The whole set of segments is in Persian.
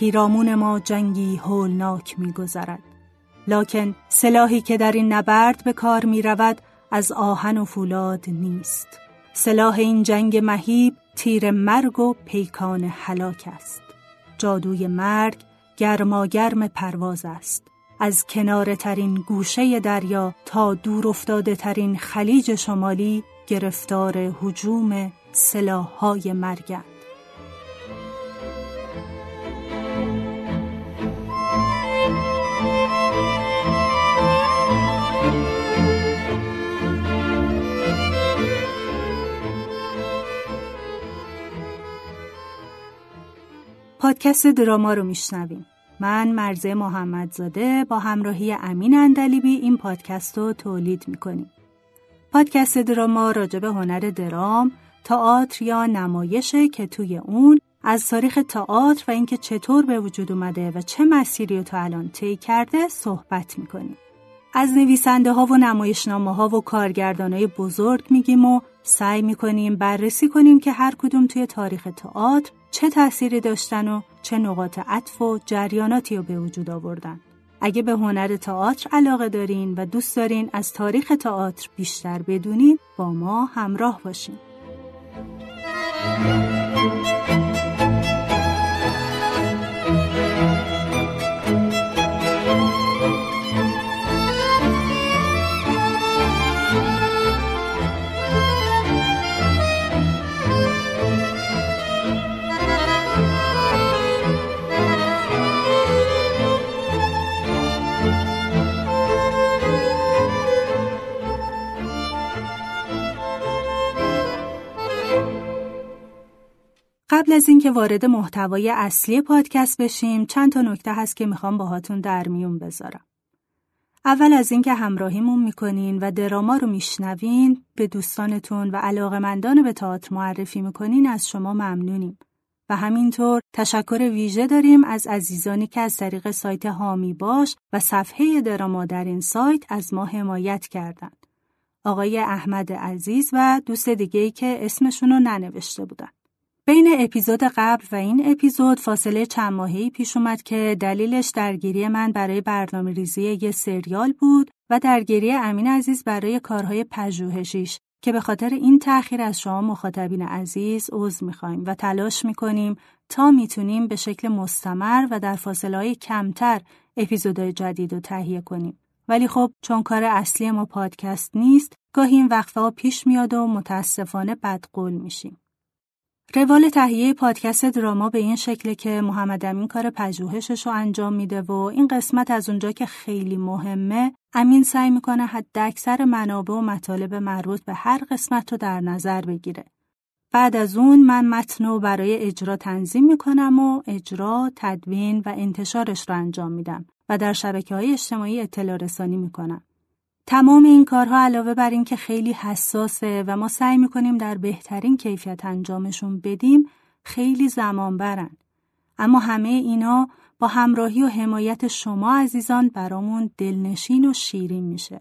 پیرامون ما جنگی هولناک میگذرد. لکن سلاحی که در این نبرد به کار می رود از آهن و فولاد نیست. سلاح این جنگ مهیب تیر مرگ و پیکان هلاک است. جادوی مرگ گرماگرم پرواز است. از کنار ترین گوشه دریا تا دور افتاده ترین خلیج شمالی گرفتار حجوم سلاحهای مرگند. پادکست دراما رو میشنویم. من مرزه محمدزاده با همراهی امین اندلیبی این پادکست رو تولید می‌کنیم. پادکست دراما راجع به هنر درام، تئاتر یا نمایشه که توی اون از تاریخ تئاتر و اینکه چطور به وجود اومده و چه مسیری رو تا الان طی کرده صحبت می‌کنیم. از نویسنده ها و نمایشنامه ها و کارگردان های بزرگ میگیم و سعی می‌کنیم بررسی کنیم که هر کدوم توی تاریخ تئاتر چه تأثیری داشتن و چه نقاط عطف و جریاناتی رو به وجود آوردن. اگه به هنر تئاتر علاقه دارین و دوست دارین از تاریخ تئاتر بیشتر بدونین با ما همراه باشین. قبل از اینکه وارد محتوای اصلی پادکست بشیم چند تا نکته هست که می‌خوام باهاتون در میون بذارم. اول از اینکه همراهیمون می‌کنین و دراما رو میشنوین به دوستانتون و علاقمندان به تئاتر معرفی می‌کنین از شما ممنونیم. و همینطور تشکر ویژه داریم از عزیزانی که از طریق سایت هامی باش و صفحه دراما در این سایت از ما حمایت کردند. آقای احمد عزیز و دوست دیگه‌ای که اسمشون رو ننوشته بودن. بین اپیزود قبل و این اپیزود فاصله چند ماهی پیش اومد که دلیلش درگیری من برای برنامه ریزی یه سریال بود و درگیری امین عزیز برای کارهای پژوهشیش که به خاطر این تأخیر از شما مخاطبین عزیز عذر می‌خوایم و تلاش می‌کنیم تا می‌تونیم به شکل مستمر و در فاصله های کمتر اپیزودهای جدید رو تهیه کنیم. ولی خب چون کار اصلی ما پادکست نیست گاهی این وقفه ها پیش میاد و متاسفانه بدقول میشیم. روال تهیه پادکست دراما به این شکله که محمد امین کار پژوهشش رو انجام میده و این قسمت از اونجا که خیلی مهمه امین سعی می‌کنه حد اکثر منابع و مطالب مربوط به هر قسمت رو در نظر بگیره. بعد از اون من متن رو برای اجرا تنظیم می‌کنم و اجرا، تدوین و انتشارش رو انجام میدم و در شبکه های اجتماعی اطلاع رسانی می‌کنم. تمام این کارها علاوه بر اینکه خیلی حساسه و ما سعی می‌کنیم در بهترین کیفیت انجامشون بدیم خیلی زمان برن. اما همه اینا با همراهی و حمایت شما عزیزان برامون دلنشین و شیرین میشه.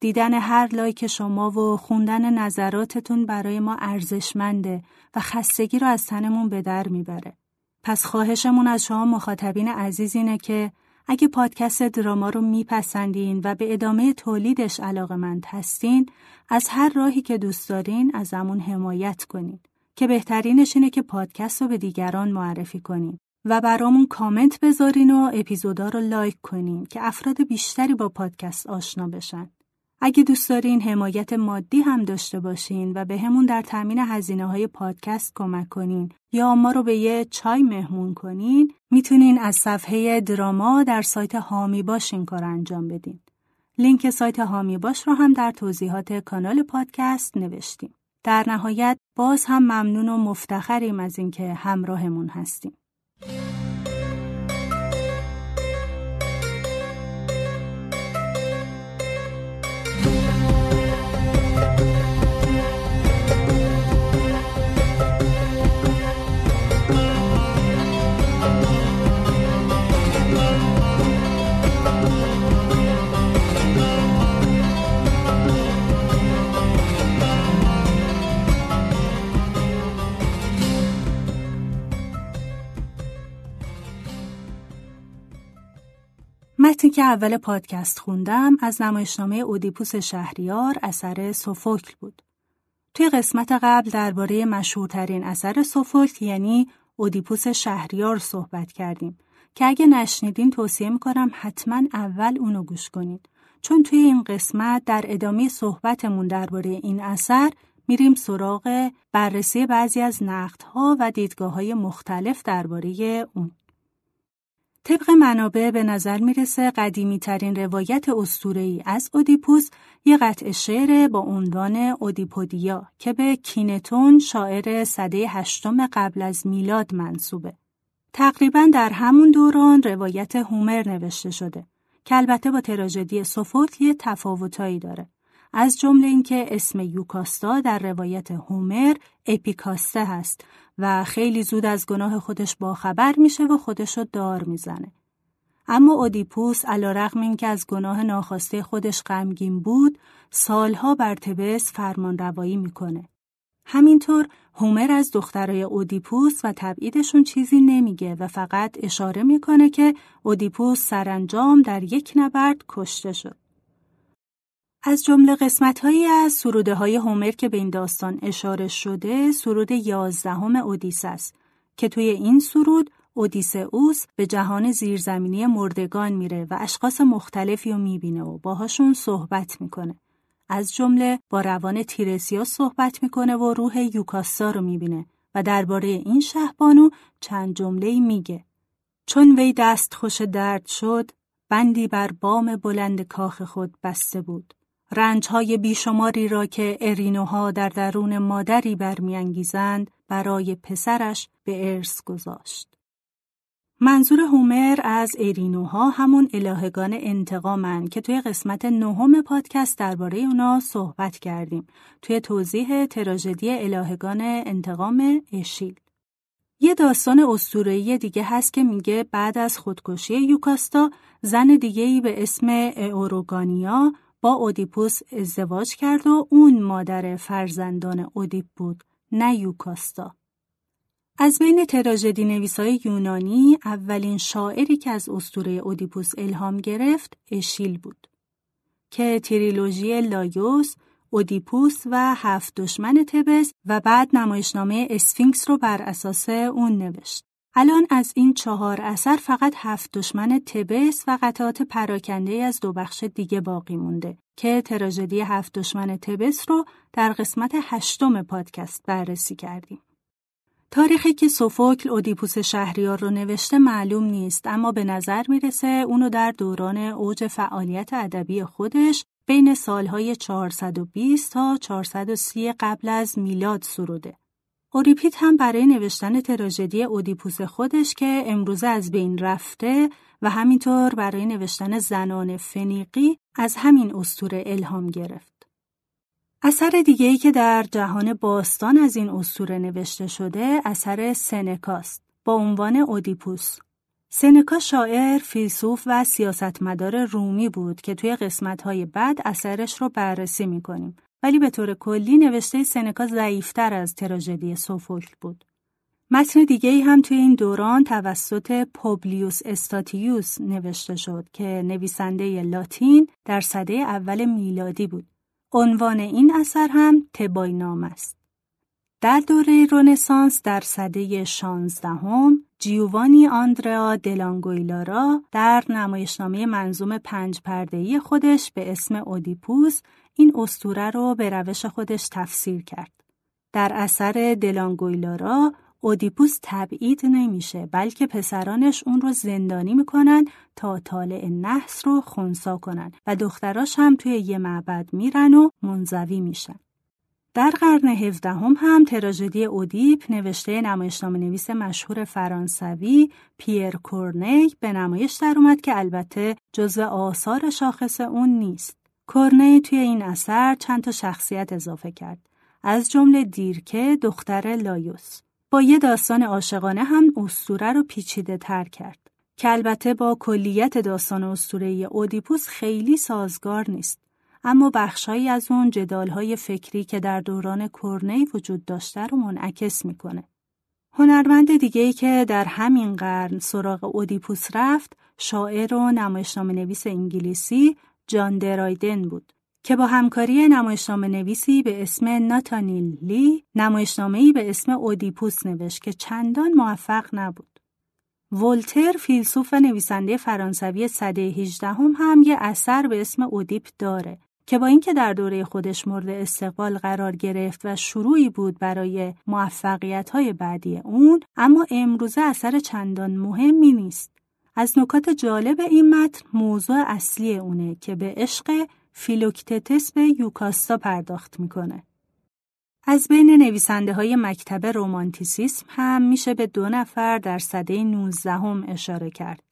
دیدن هر لایک شما و خوندن نظراتتون برای ما ارزشمنده و خستگی رو از تنمون به در می‌بره. پس خواهشمون از شما مخاطبین عزیز اینه که اگه پادکست دراما رو میپسندین و به ادامه تولیدش علاقمند هستین از هر راهی که دوست دارین از همون حمایت کنین که بهترینش اینه که پادکست رو به دیگران معرفی کنین و برامون کامنت بذارین و اپیزودا رو لایک کنین که افراد بیشتری با پادکست آشنا بشن. اگه دوست دارین حمایت مادی هم داشته باشین و به همون در تامین هزینه های پادکست کمک کنین یا ما رو به یه چای مهمون کنین می‌تونین از صفحه دراما در سایت هامی باش این کار انجام بدین. لینک سایت هامی باش رو هم در توضیحات کانال پادکست نوشتیم. در نهایت باز هم ممنون و مفتخریم از اینکه همراهمون هستیم. متنی که اول پادکست خوندم از نمایشنامه اودیپوس شهریار اثر سوفوکل بود. توی قسمت قبل درباره مشهورترین اثر سوفوکل یعنی اودیپوس شهریار صحبت کردیم که اگه نشنیدین توصیه می‌کنم حتما اول اونو گوش کنید چون توی این قسمت در ادامه صحبتمون درباره این اثر میریم سراغ بررسی بعضی از نقدها و دیدگاه های مختلف درباره اون. طبق منابع به نظر می‌رسه قدیمی ترین روایت ای از اودیپوس یه قطع شعر با عنوان اودیپودیا که به کینتون شاعر صده هشتم قبل از میلاد منصوبه. تقریبا در همون دوران روایت هومر نوشته شده که البته با تراژدی سوفوکل یه تفاوتایی داره. از جمله اینکه اسم یوکاستا در روایت هومر اپیکاسته هست و خیلی زود از گناه خودش باخبر میشه و خودش رو دار می‌زنه. اما اودیپوس علا رقم این که از گناه ناخواسته خودش غمگین بود سالها بر تبس فرمان روایی می‌کنه. همینطور هومر از دخترای اودیپوس و تبعیدشون چیزی نمیگه و فقط اشاره می‌کنه که اودیپوس سرانجام در یک نبرد کشته شد. از جمله قسمتهایی از سروده های هومر که به این داستان اشاره شده سرود یازدهم اودیس است که توی این سرود اودیسئوس به جهان زیرزمینی مردگان میره و اشخاص مختلفی رو می‌بینه و باهاشون صحبت می‌کنه. از جمله با روان تیرسیا صحبت می‌کنه و روح یوکاستا رو می‌بینه و درباره این شهبانو چند جمله میگه. چون وی دست خوش درد شد بندی بر بام بلند کاخ خود بسته بود. رنجهای بیشماری را که ارینوها در درون مادری برمیانگیزند برای پسرش به ارث گذاشت. منظور هومر از ارینوها همون الهگان انتقامن که توی قسمت نهم پادکست درباره اونا صحبت کردیم توی توضیح تراژدی الهگان انتقام اشیل. یه داستان اسطوره‌ای دیگه هست که میگه بعد از خودکشی یوکاستا زن دیگه‌ای به اسم اوروگانیا با اودیپوس ازدواج کرد و اون مادر فرزندان اودیپ بود نه یوکاستا. از بین تراژدی نویسای یونانی اولین شاعری که از اسطوره اودیپوس الهام گرفت اشیل بود که تریلوژی لایوس، اودیپوس و هفت دشمن تبس و بعد نمایشنامه اسفینکس رو بر اساس اون نوشت. الان از این چهار اثر فقط هفت دشمن تبس و قطعات پراکنده از دو بخش دیگه باقی مونده که تراژدی هفت دشمن تبس رو در قسمت هشتم پادکست بررسی کردیم. تاریخی که سوفوکل اودیپوس شهریار رو نوشته معلوم نیست اما به نظر می‌رسه اونو در دوران اوج فعالیت ادبی خودش بین سالهای 420 تا 430 قبل از میلاد سروده. اوریپید هم برای نوشتن تراژدی اودیپوس خودش که امروزه از بین رفته و همینطور برای نوشتن زنان فنیقی از همین استوره الهام گرفت. اثر دیگه ای که در جهان باستان از این اسطوره نوشته شده اثر سنکاست با عنوان اودیپوس. سنکا شاعر، فیلسوف و سیاستمدار رومی بود که توی قسمت‌های بعد اثرش رو بررسی می‌کنیم ولی به طور کلی نوشته سنکا ضعیفتر از تراژدی سوفوکل بود. متن دیگه ای هم توی این دوران توسط پوبلیوس استاتیوس نوشته شد که نویسنده لاتین در سده اول میلادی بود. عنوان این اثر هم تباینام است. در دوره رونسانس در سده شانزدهم جیووانی آندرا دلانگویلارا در نمایشنامه منظوم پنج پردهی خودش به اسم اودیپوس این استوره رو به روش خودش تفسیر کرد. در اثر دلانگویلارا اودیپوس تبعید نمیشه بلکه پسرانش اون رو زندانی می‌کنن تا طالع نحس رو خونسا کنن و دختراش هم توی یه معبد میرن و منزوی میشن. در قرن هفدهم هم تراژدی اودیپ نوشته نمایشنامه نویس مشهور فرانسوی پیر کورنی به نمایش در اومد که البته جزو آثار شاخص اون نیست. کورنی توی این اثر چند تا شخصیت اضافه کرد. از جمله دیرکه دختر لایوس. با یه داستان عاشقانه هم اسطوره رو پیچیده تر کرد. که البته با کلیت داستان اسطوره اودیپوس خیلی سازگار نیست. اما بخشهایی از اون جدالهای فکری که در دوران کرنی وجود داشته رو منعکس می‌کنه. هنرمند دیگه ای که در همین قرن سراغ اودیپوس رفت شاعر و نمایشنامه نویس انگلیسی جان درایدن بود که با همکاری نمایشنامه نویسی به اسم ناتانیل لی نمایشنامه‌ای به اسم اودیپوس نوشت که چندان موفق نبود. ولتر فیلسوف و نویسنده فرانسوی سده 18 هم, هم یه اثر به اسم اودیپ داره که با اینکه در دوره خودش مورد استقبال قرار گرفت و شروعی بود برای موفقیت های بعدی اون اما امروزه اثر چندان مهمی نیست. از نکات جالب این متن موضوع اصلی اونه که به عشق فیلوکتتس به یوکاستا پرداخت می‌کنه. از بین نویسنده های مکتب رومانتیسیسم هم میشه به دو نفر در سده 19 هم اشاره کرد.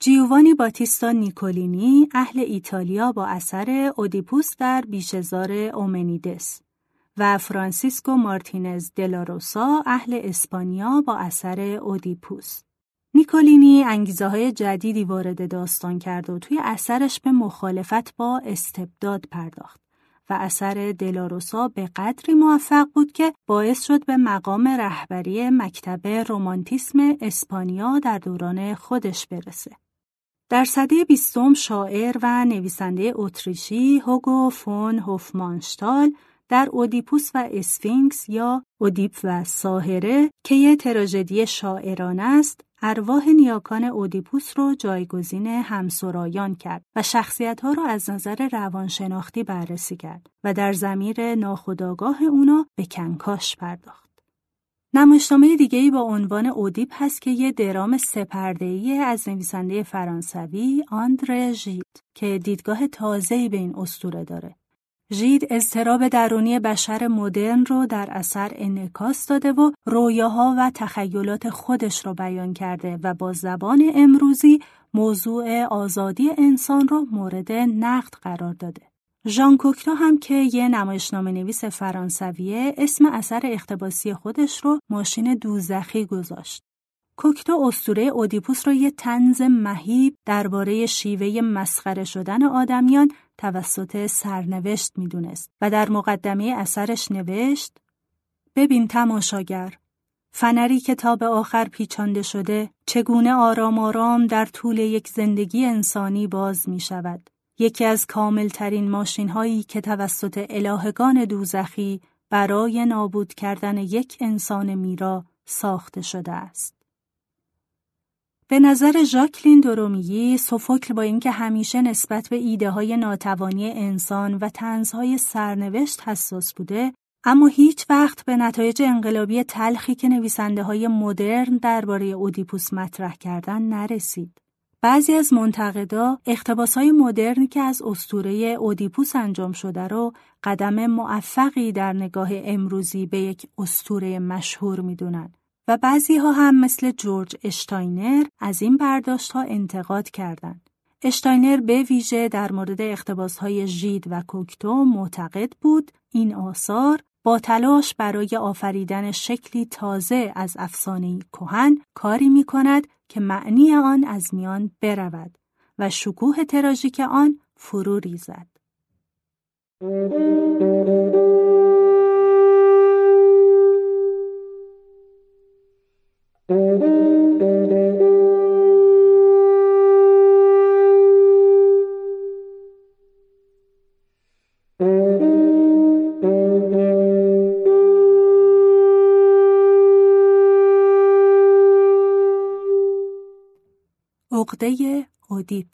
جیوانی باتیستا نیکولینی اهل ایتالیا با اثر اودیپوس در بیشه‌زار اومنیدس و فرانسیسکو مارتینز دلاروسا اهل اسپانیا با اثر اودیپوس. نیکولینی انگیزه های جدیدی وارد داستان کرد و توی اثرش به مخالفت با استبداد پرداخت و اثر دلاروسا به قدری موفق بود که باعث شد به مقام رهبری مکتب رومانتیسم اسپانیا در دوران خودش برسه. در سده بیستم شاعر و نویسنده اتریشی هوگو فون هوفمانشتال در اودیپوس و اسفینکس یا اودیپ و ساحره که یه تراژدی شاعرانه است ارواح نیاکان اودیپوس رو جایگزین همسرایان کرد و شخصیت ها رو از نظر روانشناختی بررسی کرد و در ضمیر ناخودآگاه اونا به کنکاش پرداخت. نمایشنامه دیگه با عنوان اودیپ هست که یه درام سه پرده‌ای از نویسنده فرانسوی آندره ژید که دیدگاه تازه‌ای به این اسطوره داره. ژید اضطراب درونی بشر مدرن رو در اثر انعکاس داده و رویاها و تخیلات خودش رو بیان کرده و با زبان امروزی موضوع آزادی انسان رو مورد نقد قرار داده. ژان کوکتا هم که یه نمایشنامه نویس فرانسویه اسم اثر اختباسی خودش رو ماشین دوزخی گذاشت. کوکتو اسطوره اودیپوس را یه تنز مهیب درباره شیوه مسخره شدن آدمیان توسط سرنوشت می‌دونست و در مقدمه اثرش نوشت ببین تماشاگر فنری که تا به آخر پیچانده شده چگونه آرام آرام در طول یک زندگی انسانی باز می شود. یکی از کاملترین ماشین هایی که توسط الهگان دوزخی برای نابود کردن یک انسان میرا ساخته شده است. به نظر ژاکلین درومیی سوفوکل با اینکه همیشه نسبت به ایده های ناتوانی انسان و تنزهای سرنوشت حساس بوده اما هیچ وقت به نتایج انقلابی تلخی که نویسنده های مدرن درباره اودیپوس مطرح کردن نرسید. بعضی از منتقدا اقتباس های مدرن که از استوره اودیپوس انجام شده رو قدم موفقی در نگاه امروزی به یک استوره مشهور می‌دونن و بعضی ها هم مثل جورج اشتاینر از این برداشت ها انتقاد کردند. اشتاینر به ویژه در مورد اقتباس های ژید و کوکتو معتقد بود این آثار با تلاش برای آفریدن شکلی تازه از افسانه کهن کاری می کند که معنی آن از میان برود و شکوه تراژیک آن فرو ریزد. عقده اودیپ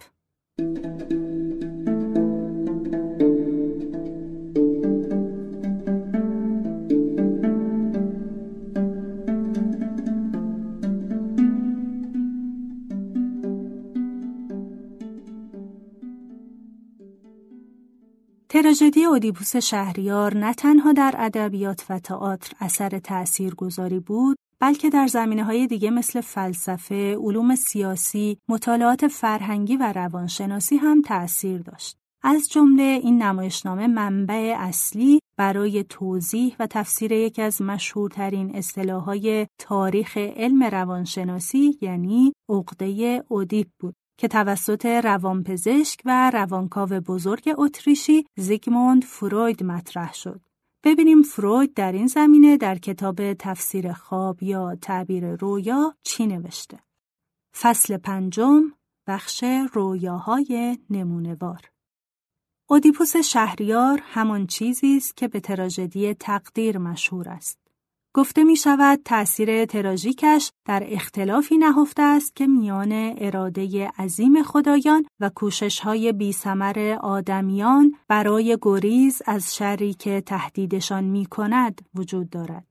تراژدی اودیپوس شهریار نه تنها در ادبیات و تئاتر اثر تأثیرگذاری بود بلکه در زمینه های دیگه مثل فلسفه، علوم سیاسی، مطالعات فرهنگی و روانشناسی هم تأثیر داشت. از جمله این نمایشنامه منبع اصلی برای توضیح و تفسیر یکی از مشهورترین اصطلاحهای تاریخ علم روانشناسی یعنی عقده اودیپ بود که توسط روانپزشک و روانکاو بزرگ اتریشی زیگموند فروید مطرح شد. ببینیم فروید در این زمینه در کتاب تفسیر خواب یا تعبیر رویا چی نوشته. فصل پنجم بخش رویاهای نمونوار اودیپوس شهریار همان چیزی است که به تراژدی تقدیر مشهور است. گفته می شود تأثیر تراژیکش در اختلافی نهفته است که میان اراده عظیم خدایان و کوشش های بی آدمیان برای گریز از شری که تهدیدشان می کند وجود دارد.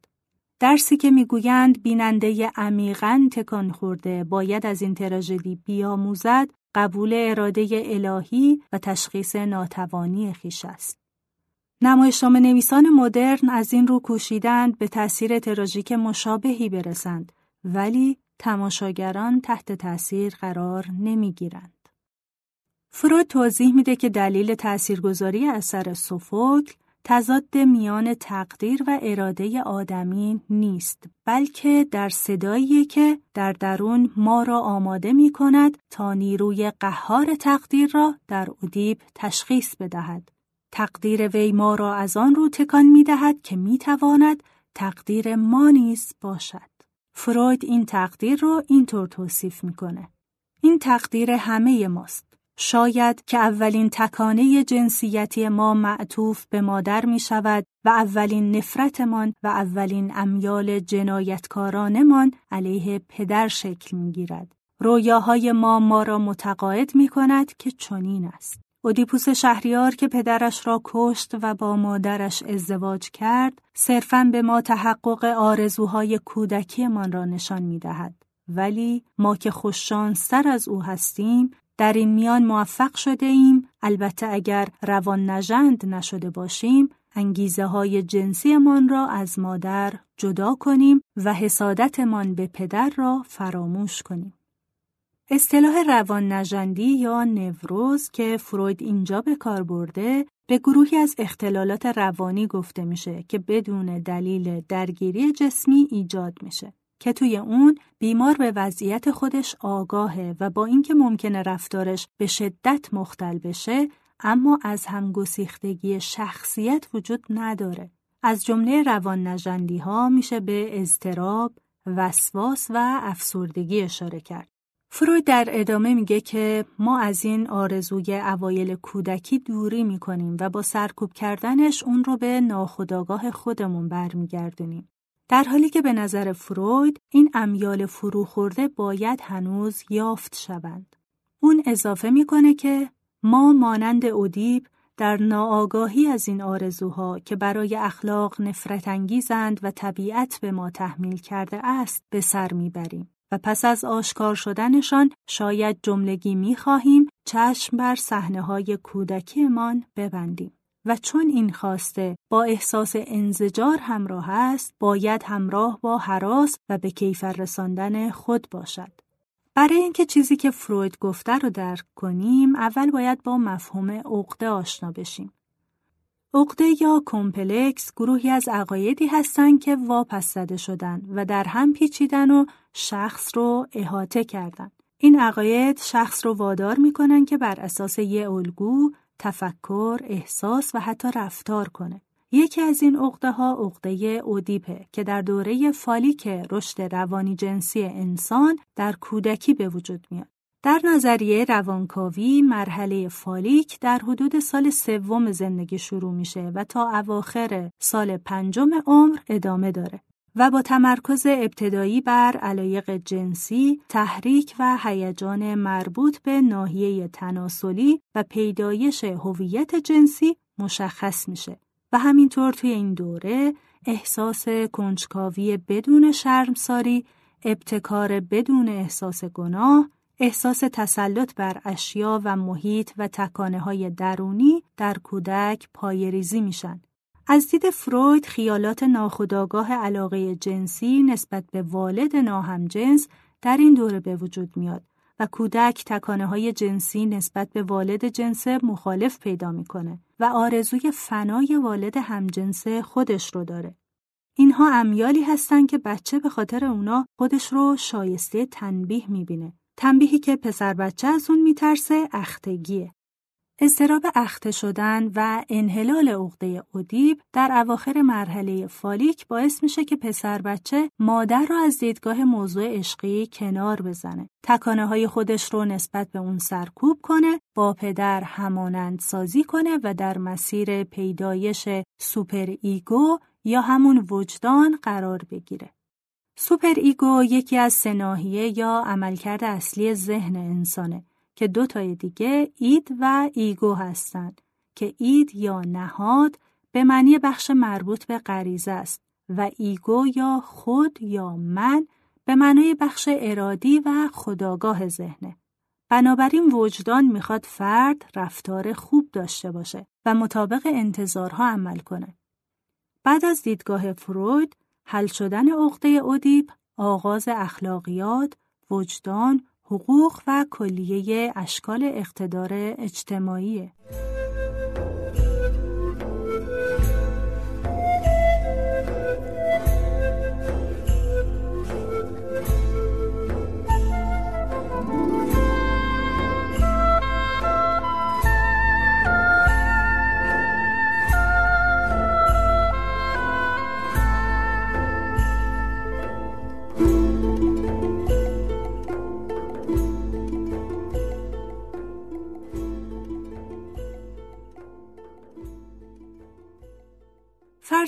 درسی که می‌گویند بیننده عمیقا تکان خورده باید از این تراژدی بیاموزد قبول اراده الهی و تشخیص ناتوانی خیش است. نمایشنامه نویسان مدرن از این رو کوشیدند به تأثیر تراژیک مشابهی برسند ولی تماشاگران تحت تأثیر قرار نمی‌گیرند. فرود توضیح میده که دلیل تأثیرگذاری اثر سوفوکل تضاد میان تقدیر و اراده آدمی نیست بلکه در صدایی که در درون ما را آماده می کند تا نیروی قهار تقدیر را در ادیب تشخیص بدهد تقدیر وی ما را از آن رو تکان می دهد که می تواند تقدیر ما نیز باشد فروید این تقدیر را اینطور توصیف می‌کنه این تقدیر همه ماست شاید که اولین تکانه جنسیتی ما معطوف به مادر می شود و اولین نفرتمان و اولین امیال جنایتکارانمان علیه پدر شکل می گیرد. رویاهای ما ما را متقاعد می کند که چنین است. اودیپوس شهریار که پدرش را کشت و با مادرش ازدواج کرد، صرفاً به ما تحقق آرزوهای کودکیمان را نشان می دهد. ولی ما که خوششانستر از او هستیم در این میان موفق شده ایم البته اگر روان نجند نشده باشیم انگیزه های جنسیمان را از مادر جدا کنیم و حسادتمان به پدر را فراموش کنیم. اصطلاح روان نجندی یا نوروز که فروید اینجا به کار برده به گروهی از اختلالات روانی گفته میشه که بدون دلیل درگیری جسمی ایجاد میشه. که توی اون بیمار به وضعیت خودش آگاهه و با اینکه ممکنه رفتارش به شدت مختل بشه اما از همگسیختگی شخصیت وجود نداره. از جمله روان نجندی ها میشه به اضطراب، وسواس و افسردگی اشاره کرد. فروید در ادامه میگه که ما از این آرزوی اوایل کودکی دوری می‌کنیم و با سرکوب کردنش اون رو به ناخودآگاه خودمون برمیگردونیم. در حالی که به نظر فروید این امیال فروخورده باید هنوز یافت شوند. اون اضافه می‌کنه که ما مانند ادیب در ناآگاهی از این آرزوها که برای اخلاق نفرت انگیزند و طبیعت به ما تحمیل کرده است به سر می‌بریم و پس از آشکار شدنشان شاید جملگی می‌خواهیم چشم بر صحنه های کودکیمان ببندیم. و چون این خواسته با احساس انزجار همراه است باید همراه با حراس و به کیفر رساندن خود باشد. برای اینکه چیزی که فروید گفته رو درک کنیم اول باید با مفهوم عقده آشنا بشیم. عقده یا کمپلکس گروهی از عقایدی هستند که واپس زده شدن و در هم پیچیدن و شخص رو احاطه کردن. این عقاید شخص رو وادار می‌کنن که بر اساس یه الگو تفکر، احساس و حتی رفتار کنه. یکی از این عقده ها عقده اودیپه که در دوره فالیک رشد روانی جنسی انسان در کودکی به وجود میاد. در نظریه روانکاوی مرحله فالیک در حدود سال سوم زندگی شروع میشه و تا اواخر سال پنجم عمر ادامه داره. و با تمرکز ابتدایی بر علایق جنسی، تحریک و هیجان مربوط به ناحیه تناسلی و پیدایش هویت جنسی مشخص میشه. و همینطور توی این دوره احساس کنجکاوی بدون شرمساری، ابتکار بدون احساس گناه، احساس تسلط بر اشیا و محیط و تکانه های درونی در کودک پایریزی میشن. از دید فروید خیالات ناخودآگاه علاقه جنسی نسبت به والد ناهمجنس در این دوره به وجود میاد و کودک تکانه های جنسی نسبت به والد جنس مخالف پیدا می‌کنه و آرزوی فنای والد همجنس خودش رو داره. اینها امیالی هستن که بچه به خاطر اونا خودش رو شایسته تنبیه می‌بینه. تنبیهی که پسر بچه از اون میترسه اختگیه. اضطراب اخته شدن و انحلال عقده ادیب در اواخر مرحله فالیک باعث میشه که پسر بچه مادر رو از دیدگاه موضوع عشقی کنار بزنه. تکانه های خودش رو نسبت به اون سرکوب کنه، با پدر همانند سازی کنه و در مسیر پیدایش superego یا همون وجدان قرار بگیره. superego یکی از سه ناحیه یا عملکرد اصلی ذهن انسانه که دو تای دیگه id و ego هستند که id یا نهاد به معنی بخش مربوط به غریزه است و ego یا خود یا من به معنای بخش ارادی و خودآگاه ذهنه. بنابراین وجدان می‌خواد فرد رفتار خوب داشته باشه و مطابق انتظارها عمل کنه. بعد از دیدگاه فروید، حل شدن عقده اودیپ، آغاز اخلاقیات، وجدان، حقوق و کلیه اشکال اقتدار اجتماعی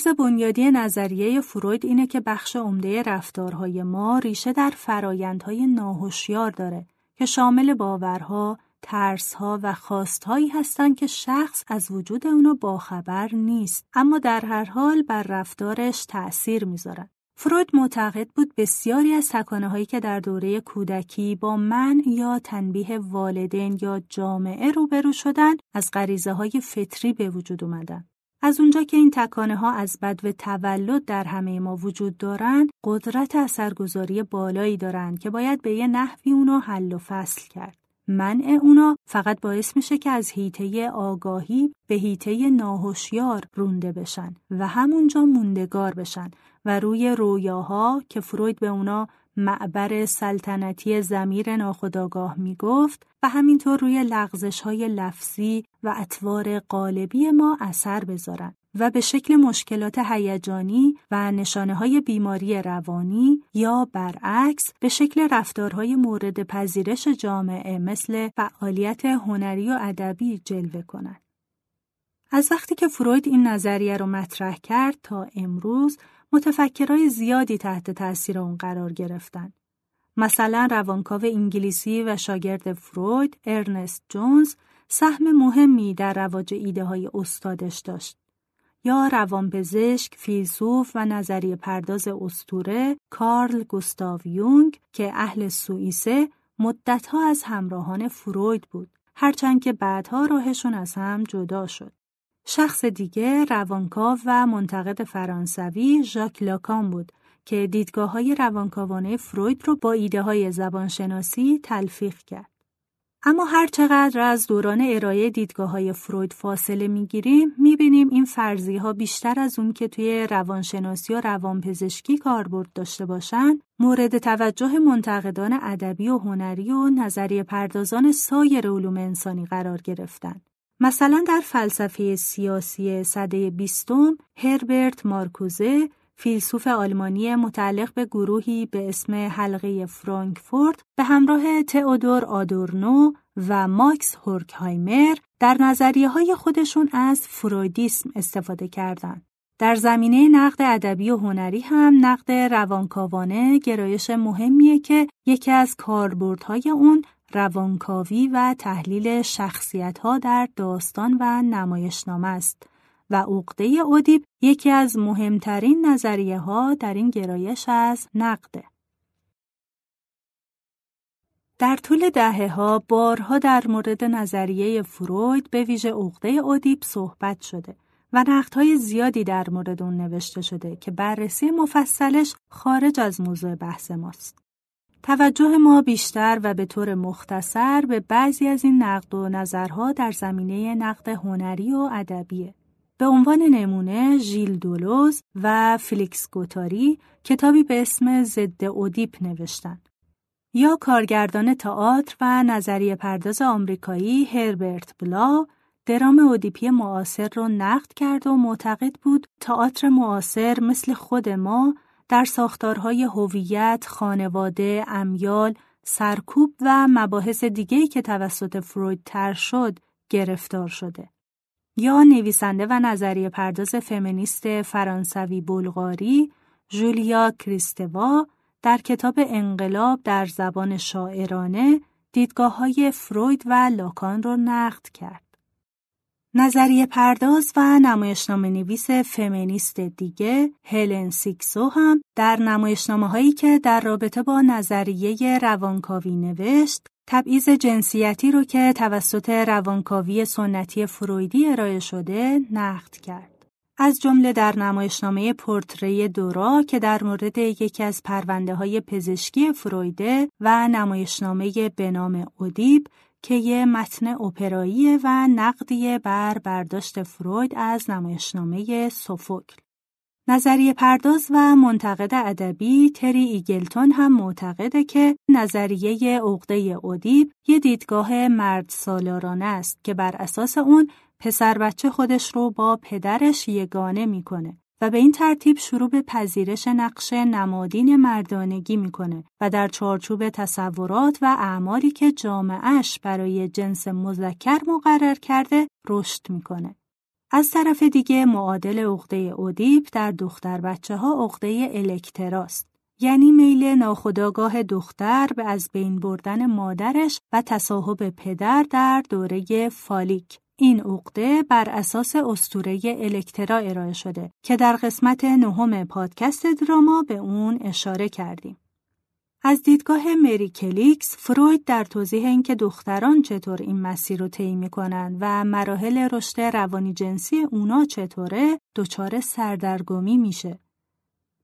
فرض بنیادی نظریه فروید اینه که بخش عمده رفتارهای ما ریشه در فرایندهای ناهوشیار داره که شامل باورها، ترسها و خواستهایی هستند که شخص از وجود اونو باخبر نیست اما در هر حال بر رفتارش تأثیر می‌ذارن. فروید معتقد بود بسیاری از تکانه هایی که در دوره کودکی با من یا تنبیه والدین یا جامعه روبرو شدن از غریزه های فطری به وجود اومدن. از اونجا که این تکانه ها از بدو تولد در همه ما وجود دارند، قدرت اثرگذاری بالایی دارند که باید به یه نحوی اونو حل و فصل کرد. منع اونا فقط باعث میشه که از هیته آگاهی به هیته ناهوشیار رونده بشن و همونجا موندگار بشن و روی رویاها که فروید به اونا معبر سلطنتی زمیر ناخداگاه می گفت و همینطور روی لغزش های لفظی و اطوار قالبی ما اثر بذارن و به شکل مشکلات هیجانی و نشانه های بیماری روانی یا برعکس به شکل رفتارهای مورد پذیرش جامعه مثل فعالیت هنری و ادبی جلوه کنند. از وقتی که فروید این نظریه رو مطرح کرد تا امروز متفکرای زیادی تحت تاثیر اون قرار گرفتن. مثلا روانکاو انگلیسی و شاگرد فروید ارنست جونز سهم مهمی در رواج ایده های استادش داشت. یا روانپزشک، فیلسوف و نظریه پرداز استوره کارل گوستاو یونگ که اهل سوئیسه مدتها از همراهان فروید بود هرچند که بعدها راهشون از هم جدا شد. شخص دیگه روانکاو و منتقد فرانسوی ژاک لاکان بود که دیدگاه های روانکاوانه فروید رو با ایده های زبانشناسی تلفیق کرد. اما هر چقدر از دوران ارائه دیدگاه های فروید فاصله می‌گیریم می‌بینیم این فرضی ها بیشتر از اون که توی روانشناسی و روانپزشکی کاربرد داشته باشند مورد توجه منتقدان ادبی و هنری و نظریه پردازان سایر علوم انسانی قرار گرفتند. مثلا در فلسفه سیاسی صده بیستم هربرت مارکوزه فیلسوف آلمانی متعلق به گروهی به اسم حلقه فرانکفورت به همراه تئودور آدورنو و ماکس هورکهایمر در نظریه های خودشون از فرویدیسم استفاده کردند. در زمینه نقد ادبی و هنری هم نقد روانکاوانه گرایش مهمیه که یکی از کاربردهای اون روانکاوی و تحلیل شخصیت ها در داستان و نمایشنامه است و عقده اودیب یکی از مهمترین نظریه ها در این گرایش از نقده. در طول دهه ها بارها در مورد نظریه فروید به ویژه عقده اودیپ صحبت شده و نقدهای زیادی در مورد اون نوشته شده که بررسی مفصلش خارج از موضوع بحث ماست. توجه ما بیشتر و به طور مختصر به بعضی از این نقد و نظرها در زمینه نقد هنری و ادبیه. به عنوان نمونه ژیل دولوز و فلیکس گوتاری کتابی به اسم ضد اودیپ نوشتند. یا کارگردان تئاتر و نظریه پرداز آمریکایی هربرت بلا درام اودیپی معاصر رو نقد کرد و معتقد بود تئاتر معاصر مثل خود ما در ساختارهای هویت، خانواده، امیال، سرکوب و مباحث دیگهی که توسط فروید تر شد گرفتار شده. یا نویسنده و نظریه پرداز فمینیست فرانسوی بلغاری جولیا کریستوا در کتاب انقلاب در زبان شاعرانه دیدگاه های فروید و لاکان را نقد کرد. نظریه پرداز و نمایشنامه نویس فمینیست دیگه هلن سیکسو هم در نمایشنامه هایی که در رابطه با نظریه روانکاوی نوشت تبعیض جنسیتی رو که توسط روانکاوی سنتی فرویدی ارائه شده نقد کرد. از جمله در نمایشنامه پورتری دورا که در مورد یکی از پرونده های پزشکی فرویده و نمایشنامه به نام اودیب که یه متن اپرایی و نقدی بر برداشت فروید از نمایشنامه سوفوکل. نظریه پرداز و منتقد ادبی تری ایگلتون هم معتقده که نظریه عقده اودیب یه دیدگاه مرد سالارانه است که بر اساس اون پسر بچه خودش رو با پدرش یگانه می‌کنه و به این ترتیب شروع به پذیرش نقش نمادین مردانگی می‌کنه و در چارچوب تصورات و اعمالی که جامعهش برای جنس مذکر مقرر کرده رشد می‌کنه. از طرف دیگه معادل عقده اودیپ در دختر بچه ها عقده الکتراست. یعنی میل ناخداگاه دختر به از بین بردن مادرش و تصاحب پدر در دوره فالیک. این عقده بر اساس استوره الکترا ارائه شده که در قسمت نهم پادکست دراما به اون اشاره کردیم. از دیدگاه مری کلیگس فروید در توضیح اینکه دختران چطور این مسیر رو طی می‌کنن و مراحل رشد روانی جنسی اونا چطوره دچار سردرگمی میشه.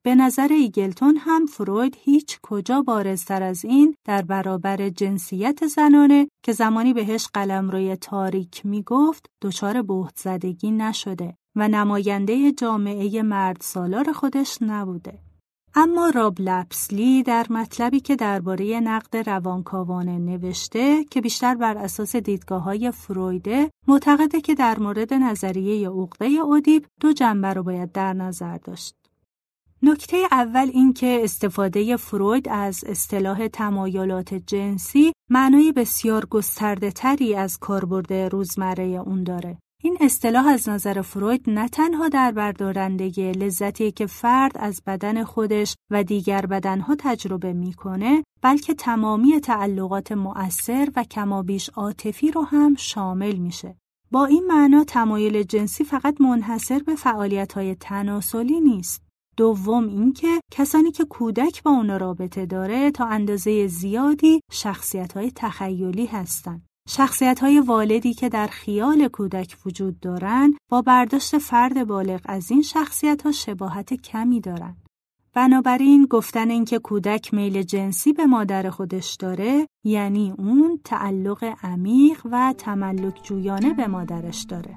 به نظر ایگلتون هم فروید هیچ کجا بارزتر از این در برابر جنسیت زنانه که زمانی بهش قلمروی تاریک می‌گفت دچار بهت زدگی نشده و نماینده جامعه مرد سالار خودش نبوده. اما راب لپسلی در مطلبی که درباره نقد روانکاوانه نوشته که بیشتر بر اساس دیدگاه های فرویده معتقده که در مورد نظریه عقده اودیب دو جنبه رو باید در نظر داشت. نکته اول این که استفاده فروید از اصطلاح تمایلات جنسی معنای بسیار گسترده تری از کاربرد روزمره اون داره. این اصطلاح از نظر فروید نه تنها در بردارندگی لذتی که فرد از بدن خودش و دیگر بدنها تجربه می‌کنه بلکه تمامی تعلقات مؤثر و کمابیش عاطفی رو هم شامل میشه. با این معنا تمایل جنسی فقط منحصر به فعالیت های تناسلی نیست. دوم اینکه کسانی که کودک با اونا رابطه داره تا اندازه زیادی شخصیت های تخیلی هستند. شخصیت های والدی که در خیال کودک وجود دارند با برداشت فرد بالغ از این شخصیت ها شباهت کمی دارند. بنابراین گفتن اینکه کودک میل جنسی به مادر خودش داره یعنی اون تعلق عمیق و تملک جویانه به مادرش داره.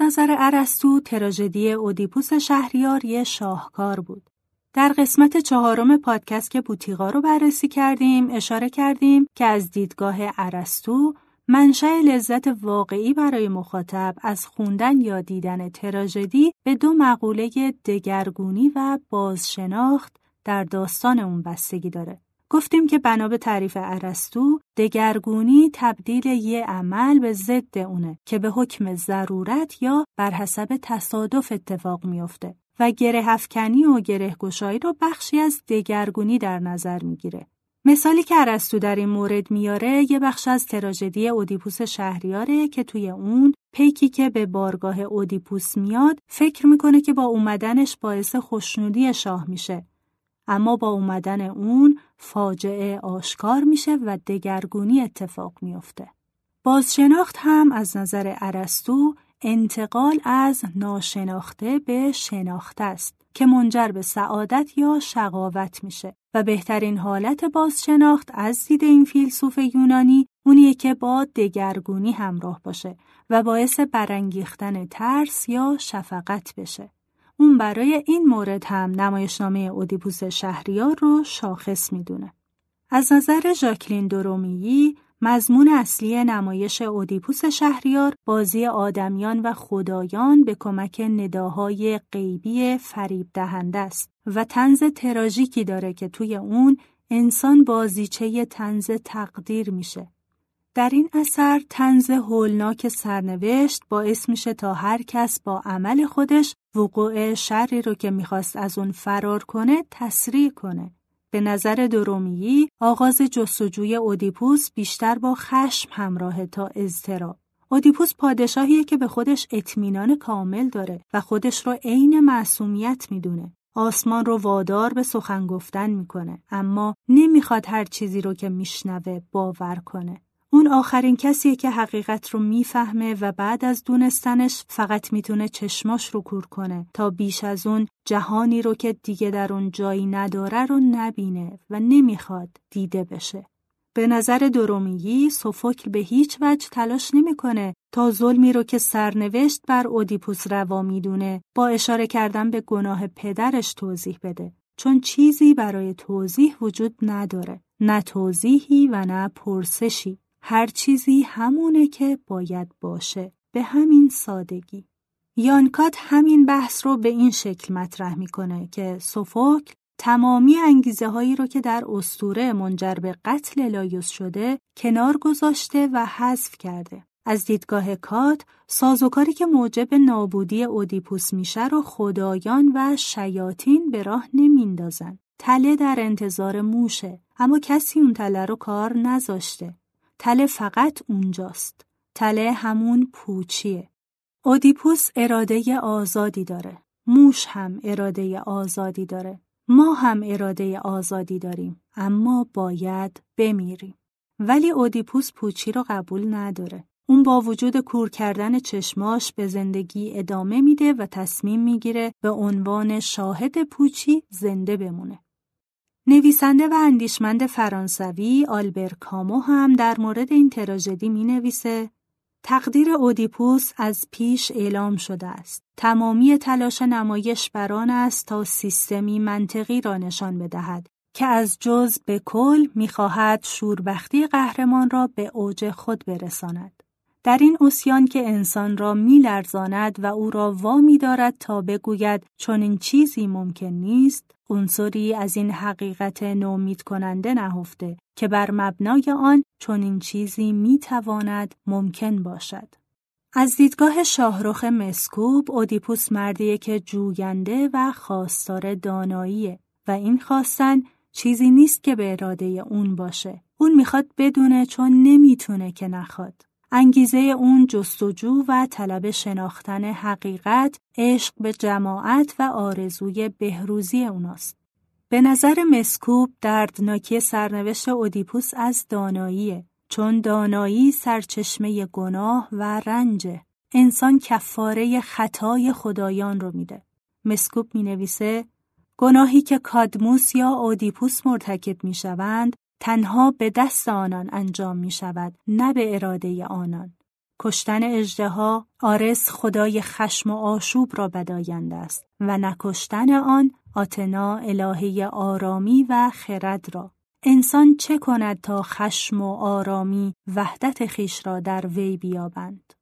نظر ارسطو تراژدی اودیپوس شهریار یه شاهکار بود. در قسمت چهارم پادکست که بوتیقا رو بررسی کردیم اشاره کردیم که از دیدگاه ارسطو منشأ لذت واقعی برای مخاطب از خوندن یا دیدن تراژدی به دو مقوله دگرگونی و بازشناخت در داستان اون بستگی داره. گفتیم که بنا به تعریف ارسطو دگرگونی تبدیل یه عمل به ضد اونه که به حکم ضرورت یا بر حسب تصادف اتفاق میافته و گره افکنی و گره گشایی رو بخشی از دگرگونی در نظر می‌گیره. مثالی که ارسطو در این مورد میاره یه بخش از تراژدی اودیپوس شهریاره که توی اون پیکی که به بارگاه اودیپوس میاد فکر می‌کنه که با اومدنش باعث خوشنودی شاه میشه. اما با اومدن اون فاجعه آشکار میشه و دگرگونی اتفاق میافته. بازشناخت هم از نظر ارسطو انتقال از ناشناخته به شناخته است که منجر به سعادت یا شقاوت میشه و بهترین حالت بازشناخت از دید این فیلسوف یونانی اونیه که با دگرگونی همراه باشه و باعث برانگیختن ترس یا شفقت بشه. اون برای این مورد هم نمایشنامه اودیپوس شهریار رو شاخص می‌دونه. از نظر ژاکلین درومیی مضمون اصلی نمایش اودیپوس شهریار بازی آدمیان و خدایان به کمک نداهای غیبی فریب دهنده است و تنز تراژیکی داره که توی اون انسان بازیچه تنز تقدیر میشه. در این اثر تنز هولناک سرنوشت باعث میشه تا هر کس با عمل خودش وقوع شری رو که می‌خواست از اون فرار کنه تسریع کنه به نظر درومیی آغاز جستجوی اودیپوس بیشتر با خشم همراه تا اضطراب. اودیپوس پادشاهیه که به خودش اطمینان کامل داره و خودش رو عین معصومیت می‌دونه. آسمان رو وادار به سخن گفتن می‌کنه اما نمی‌خواد هر چیزی رو که میشنوه باور کنه. اون آخرین کسیه که حقیقت رو می‌فهمه و بعد از دونستنش فقط می‌تونه چشماش رو کور کنه تا بیش از اون جهانی رو که دیگه در اون جایی نداره رو نبینه و نمی‌خواد دیده بشه. به نظر درومیی سوفوکل به هیچ وجه تلاش نمی‌کنه تا ظلمی رو که سرنوشت بر اودیپوس روا می‌دونه با اشاره کردن به گناه پدرش توضیح بده چون چیزی برای توضیح وجود نداره نه توضیحی و نه پرسشی هر چیزی همونه که باید باشه به همین سادگی یانکات همین بحث رو به این شکل مطرح می‌کنه که سوفوکل تمامی انگیزه هایی رو که در استوره منجر به قتل لایوس شده کنار گذاشته و حذف کرده. از دیدگاه کات سازوکاری که موجب نابودی اودیپوس میشه رو خدایان و شیاطین به راه نمیندازن. تله در انتظار موشه اما کسی اون تله رو کار نذاشته. تله فقط اونجاست. تله همون پوچیه. اودیپوس اراده آزادی داره. موش هم اراده آزادی داره. ما هم اراده آزادی داریم. اما باید بمیریم. ولی اودیپوس پوچی رو قبول نداره. اون با وجود کور کردن چشماش به زندگی ادامه میده و تصمیم می‌گیره به عنوان شاهد پوچی زنده بمونه. نویسنده و اندیشمند فرانسوی آلبر کامو هم در مورد این تراژدی می نویسه تقدیر اودیپوس از پیش اعلام شده است. تمامی تلاش نمایش بران است تا سیستمی منطقی را نشان بدهد که از جز به کل می‌خواهد شوربختی قهرمان را به اوج خود برساند. در این اسیان که انسان را میلرزاند و او را وامی دارد تا بگوید این چیزی ممکن نیست عنصری از این حقیقت نومید کننده نهفته که بر مبنای آن چون این چیزی می‌تواند ممکن باشد. از دیدگاه شاهرخ مسکوب اودیپوس مردیه که جوینده و خواستار داناییه و این خواستن چیزی نیست که به اراده اون باشه. اون می‌خواد بدونه چون نمی‌تونه که نخواد. انگیزه اون جستجو و طلب شناختن حقیقت، عشق به جماعت و آرزوی بهروزی اوناست. به نظر مسکوب دردناکی سرنوشت اودیپوس از داناییه چون دانایی سرچشمه گناه و رنجه. انسان کفاره خطای خدایان رو میده. مسکوب می نویسه گناهی که کادموس یا اودیپوس مرتکب می شوند تنها به دست آنان انجام می شود نه به اراده آنان. کشتن اجدها آرس خدای خشم و آشوب را بداینده است و نکشتن آن آتنا الهه آرامی و خرد را. انسان چه کند تا خشم و آرامی وحدت خیش را در وی بیابند؟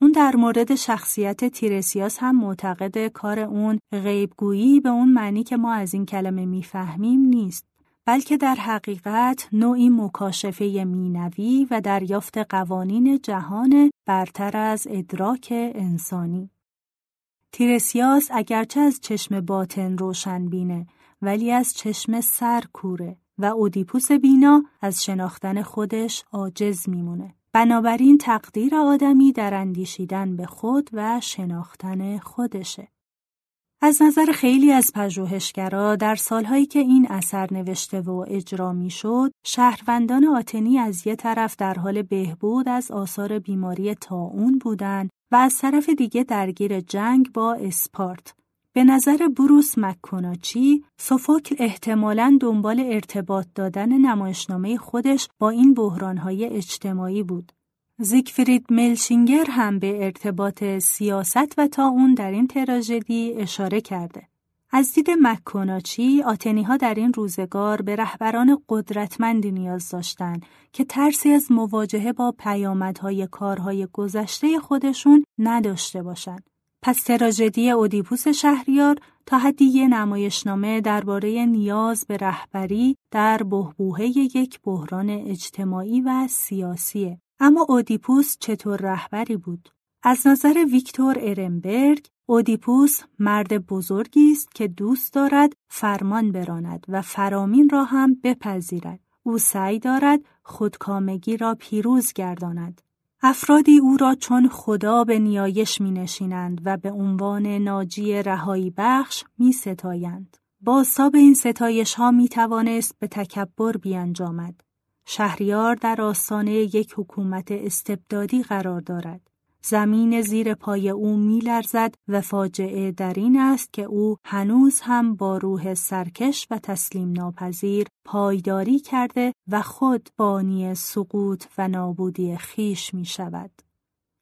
اون در مورد شخصیت تیرسیاس هم معتقد کار اون غیبگویی به اون معنی که ما از این کلمه می‌فهمیم نیست بلکه در حقیقت نوعی مکاشفه مینوی و دریافت قوانین جهان برتر از ادراک انسانی. تیرسیاس اگرچه از چشم باطن روشن بینه ولی از چشم سر کوره و اودیپوس بینا از شناختن خودش عاجز میمونه. بنابراین تقدیر آدمی در اندیشیدن به خود و شناختن خودشه. از نظر خیلی از پژوهشگرا در سالهایی که این اثر نوشته و اجرا می‌شد، شهروندان آتنی از یه طرف در حال بهبود از آثار بیماری تاون بودند و از طرف دیگه درگیر جنگ با اسپارت. به نظر بروس مکوناچی، سوفوکل احتمالاً دنبال ارتباط دادن نمایشنامه خودش با این بحرانهای اجتماعی بود. زیگفرید ملشینگر هم به ارتباط سیاست و تا اون در این تراژدی اشاره کرده. از دید مکوناچی آتنی ها در این روزگار به رهبران قدرتمندی نیاز داشتند که ترسی از مواجهه با پیامدهای کارهای گذشته خودشون نداشته باشند. پس تراژدی اودیپوس شهریار تا حدی یه نمایشنامه درباره نیاز به رهبری در بهبوهه یک بحران اجتماعی و سیاسیه. اما اودیپوس چطور رهبری بود؟ از نظر ویکتور ارنبرگ، اودیپوس مرد بزرگی است که دوست دارد فرمان براند و فرامین را هم بپذیرد. او سعی دارد خودکامگی را پیروز گرداند. افرادی او را چون خدا به نیایش می نشینند و به عنوان ناجی رهایی بخش می ستایند. با ساب این ستایش ها می توانست به تکبر بیانجامد. شهریار در آستانه یک حکومت استبدادی قرار دارد. زمین زیر پای او میلرزد و فاجعه در این است که او هنوز هم با روح سرکش و تسلیم ناپذیر پایداری کرده و خود بانی سقوط و نابودی خیش می شود.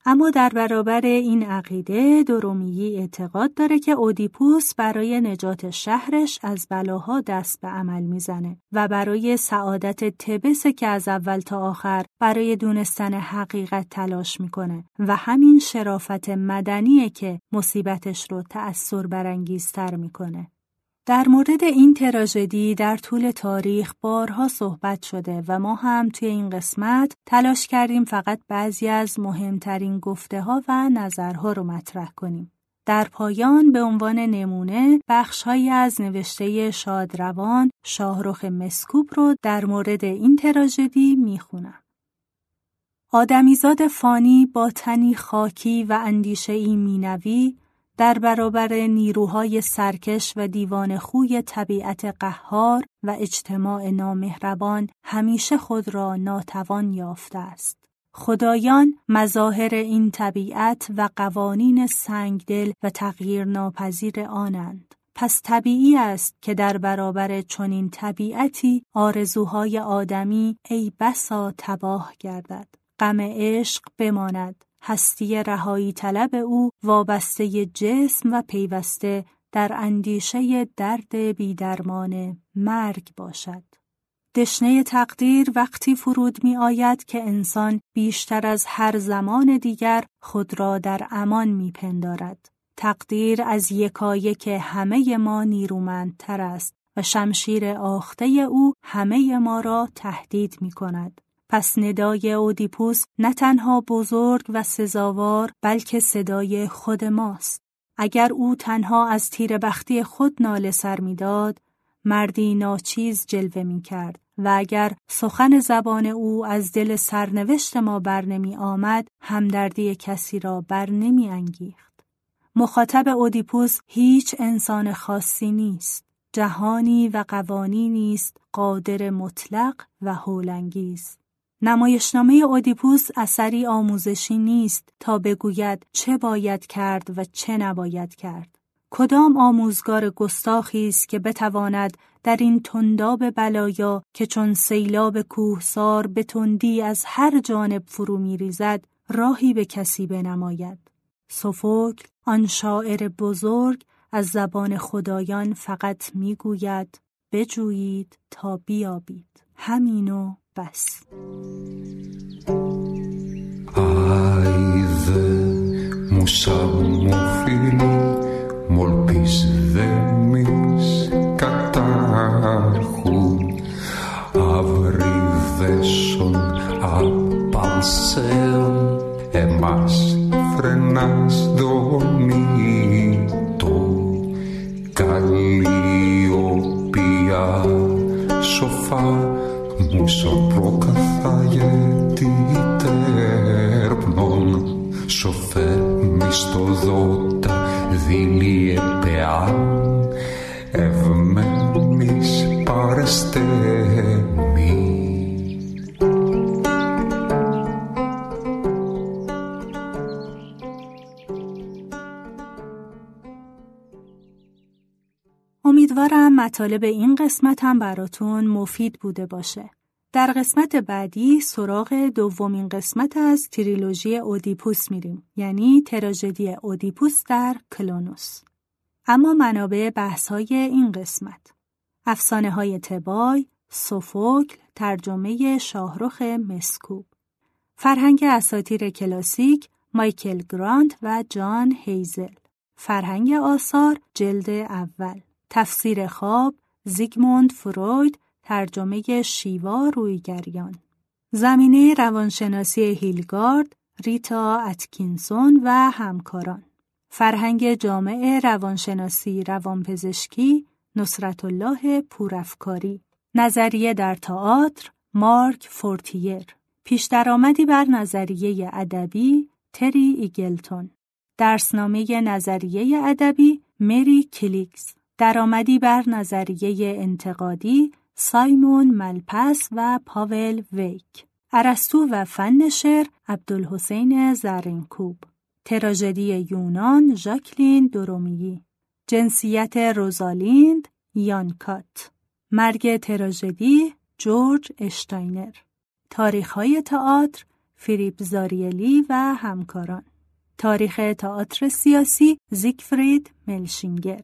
اما در برابر این عقیده درومیی اعتقاد داره که اودیپوس برای نجات شهرش از بلاها دست به عمل می‌زنه و برای سعادت تبس که از اول تا آخر برای دونستن حقیقت تلاش می‌کنه و همین شرافت مدنیه که مصیبتش رو تأثیر برانگیزتر می‌کنه. در مورد این تراژدی در طول تاریخ بارها صحبت شده و ما هم توی این قسمت تلاش کردیم فقط بعضی از مهمترین گفته ها و نظرها رو مطرح کنیم. در پایان به عنوان نمونه بخشهایی از نوشته شادروان شاهرخ مسکوب رو در مورد این تراژدی می‌خونم. آدمیزاد فانی با تنی خاکی و اندیشه ای مینوی در برابر نیروهای سرکش و دیوان خوی طبیعت قهار و اجتماع نامهربان همیشه خود را ناتوان یافته است. خدایان مظاهر این طبیعت و قوانین سنگدل و تغییر ناپذیر آنند. پس طبیعی است که در برابر چنین طبیعتی آرزوهای آدمی ای بسا تباه گردد. غم عشق بماند هستی رهایی طلب او وابسته جسم و پیوسته در اندیشه درد بیدرمان مرگ باشد. دشنه تقدیر وقتی فرود می آید که انسان بیشتر از هر زمان دیگر خود را در امان می پندارد. تقدیر از که همه ما نیرومندتر است و شمشیر آخته او همه ما را تهدید می کند. پس ندای اودیپوس نه تنها بزرگ و سزاوار بلکه صدای خود ماست. اگر او تنها از تیر بختی خود ناله سر می‌داد، مردی ناچیز جلوه می کرد و اگر سخن زبان او از دل سرنوشت ما بر نمی آمد، همدردی کسی را بر نمی انگیخت. مخاطب اودیپوس هیچ انسان خاصی نیست. جهانی و قوانینی است قادر مطلق و هولانگیز. نمایشنامه اودیپوس اثری آموزشی نیست تا بگوید چه باید کرد و چه نباید کرد. کدام آموزگار گستاخی است که بتواند در این تنداب بلایا که چون سیلاب کوهسار به تندی از هر جانب فرو میریزد راهی به کسی بنماید. سوفوکل آن شاعر بزرگ از زبان خدایان فقط می‌گوید بجویید تا بیابید همینو بس Άιδε μουσά μου φίλοι μολπής δέμεις κατάρχου αυρίδεσον απαλσέων εμάς φρενάς δονείτο καλλιοπία σοφά μουσον προκαθάγεται τέρπνον σοφέρ μισθοδότα δίλιε πεάν ευμένης παρεστέμι امیدوارم مطالب این قسمت هم براتون مفید بوده باشه. در قسمت بعدی سراغ دومین قسمت از تریلوژی اودیپوس میریم یعنی تراژدی اودیپوس در کلونوس. اما منابع بحث های این قسمت افسانه های تبای، سوفوکل، ترجمه شاهرخ مسکوب. فرهنگ اساتیر کلاسیک مایکل گرانت و جان هیزل. فرهنگ آثار جلد اول. تفسیر خواب زیگموند فروید ترجمه شیوا رویگریان. زمینه روانشناسی هیلگارد ریتا اتکینسون و همکاران. فرهنگ جامعه روانشناسی روانپزشکی نصرت الله پورافکاری. نظریه در تئاتر مارک فورتیر پیش درآمدی بر نظریه ادبی تری ایگلتون. درسنامه نظریه ادبی مری کلیگز. درآمدی بر نظریه انتقادی سایمون ملپس و پاول ویک. ارسطو و فن شعر عبدالحسین زرینکوب تراژدی یونان ژاکلین دورومیی جنسیت روزالیند یانکات مرگ تراژدی جورج اشتاینر. تاریخهای تئاتر فریپ زاریلی و همکاران. تاریخ تئاتر سیاسی زیگفرید ملشینگر.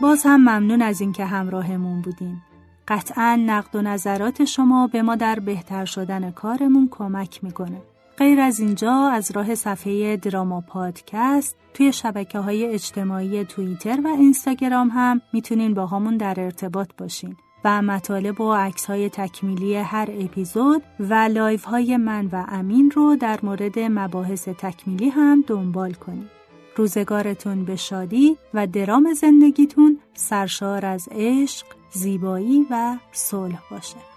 باز هم ممنون از اینکه همراهمون بودین. قطعا نقد و نظرات شما به ما در بهتر شدن کارمون کمک می‌کنه. غیر از اینجا از راه صفحه دراما پادکست توی شبکه های اجتماعی توییتر و اینستاگرام هم می‌تونین باهامون در ارتباط باشین و مطالب و عکس های تکمیلی هر اپیزود و لایو های من و امین رو در مورد مباحث تکمیلی هم دنبال کنید. روزگارتون به شادی و درام زندگیتون سرشار از عشق، زیبایی و صلح باشه.